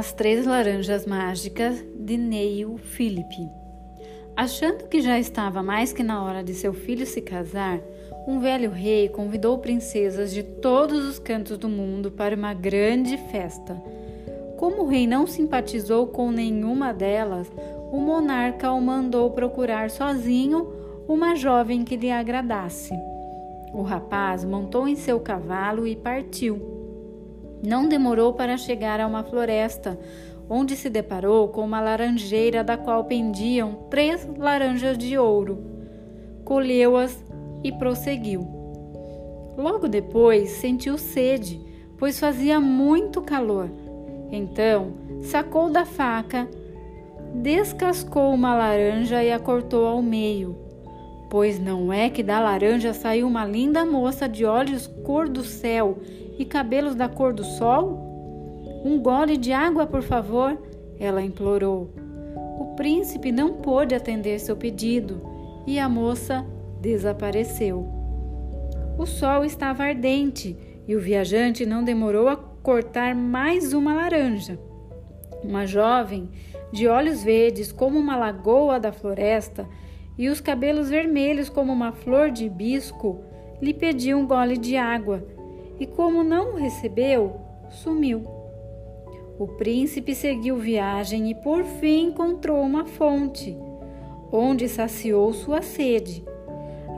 As Três Laranjas Mágicas de Neil Philip. Achando que já estava mais que na hora de seu filho se casar, um velho rei convidou princesas de todos os cantos do mundo para uma grande festa. Como o rei não simpatizou com nenhuma delas, o monarca o mandou procurar sozinho uma jovem que lhe agradasse. O rapaz montou em seu cavalo e partiu. Não demorou para chegar a uma floresta, onde se deparou com uma laranjeira da qual pendiam três laranjas de ouro. Colheu-as e prosseguiu. Logo depois sentiu sede, pois fazia muito calor. Então sacou da faca, descascou uma laranja e a cortou ao meio. Pois não é que da laranja saiu uma linda moça de olhos cor do céu e cabelos da cor do sol? Um gole de água, por favor, ela implorou. O príncipe não pôde atender seu pedido e a moça desapareceu. O sol estava ardente e o viajante não demorou a cortar mais uma laranja. Uma jovem, de olhos verdes como uma lagoa da floresta e os cabelos vermelhos como uma flor de hibisco, lhe pediu um gole de água e, como não o recebeu, sumiu. O príncipe seguiu viagem e por fim encontrou uma fonte, onde saciou sua sede.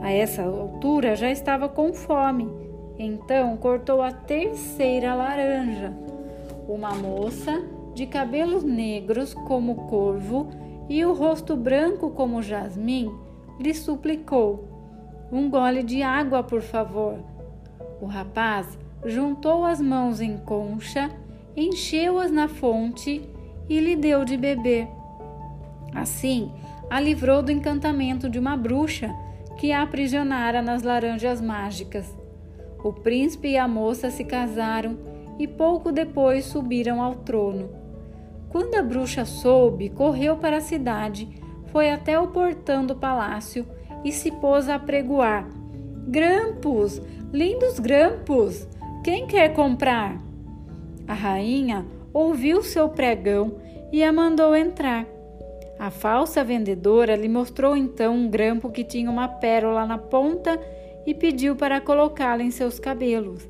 A essa altura já estava com fome, então cortou a terceira laranja. Uma moça de cabelos negros como corvo e o rosto branco como jasmim lhe suplicou: Um gole de água, por favor. O rapaz juntou as mãos em concha, encheu-as na fonte e lhe deu de beber. Assim, a livrou do encantamento de uma bruxa que a aprisionara nas laranjas mágicas. O príncipe e a moça se casaram e pouco depois subiram ao trono. Quando a bruxa soube, correu para a cidade, foi até o portão do palácio e se pôs a pregoar: Grampos, lindos grampos, quem quer comprar? A rainha ouviu seu pregão e a mandou entrar. A falsa vendedora lhe mostrou então um grampo que tinha uma pérola na ponta e pediu para colocá-la em seus cabelos.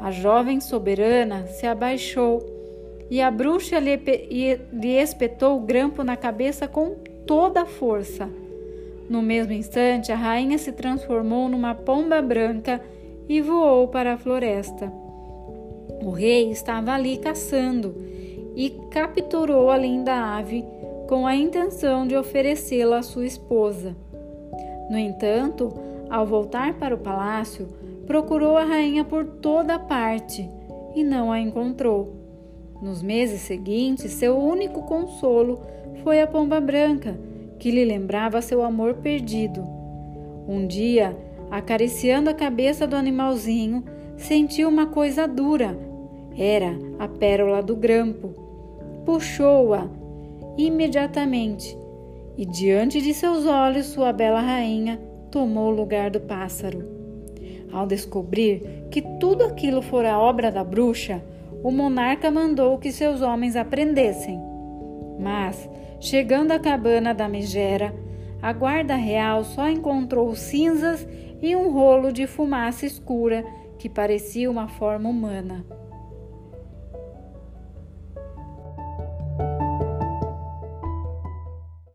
A jovem soberana se abaixou e a bruxa lhe, lhe espetou o grampo na cabeça com toda a força. No mesmo instante, a rainha se transformou numa pomba branca e voou para a floresta. O rei estava ali caçando e capturou a linda ave com a intenção de oferecê-la à sua esposa. No entanto, ao voltar para o palácio, procurou a rainha por toda parte e não a encontrou. Nos meses seguintes, seu único consolo foi a pomba branca, que lhe lembrava seu amor perdido. Um dia, acariciando a cabeça do animalzinho, sentiu uma coisa dura. Era a pérola do grampo. Puxou-a imediatamente e, diante de seus olhos, sua bela rainha tomou o lugar do pássaro. Ao descobrir que tudo aquilo fora obra da bruxa, o monarca mandou que seus homens aprendessem. Mas, Chegando à cabana da megera, a guarda real só encontrou cinzas e um rolo de fumaça escura que parecia uma forma humana.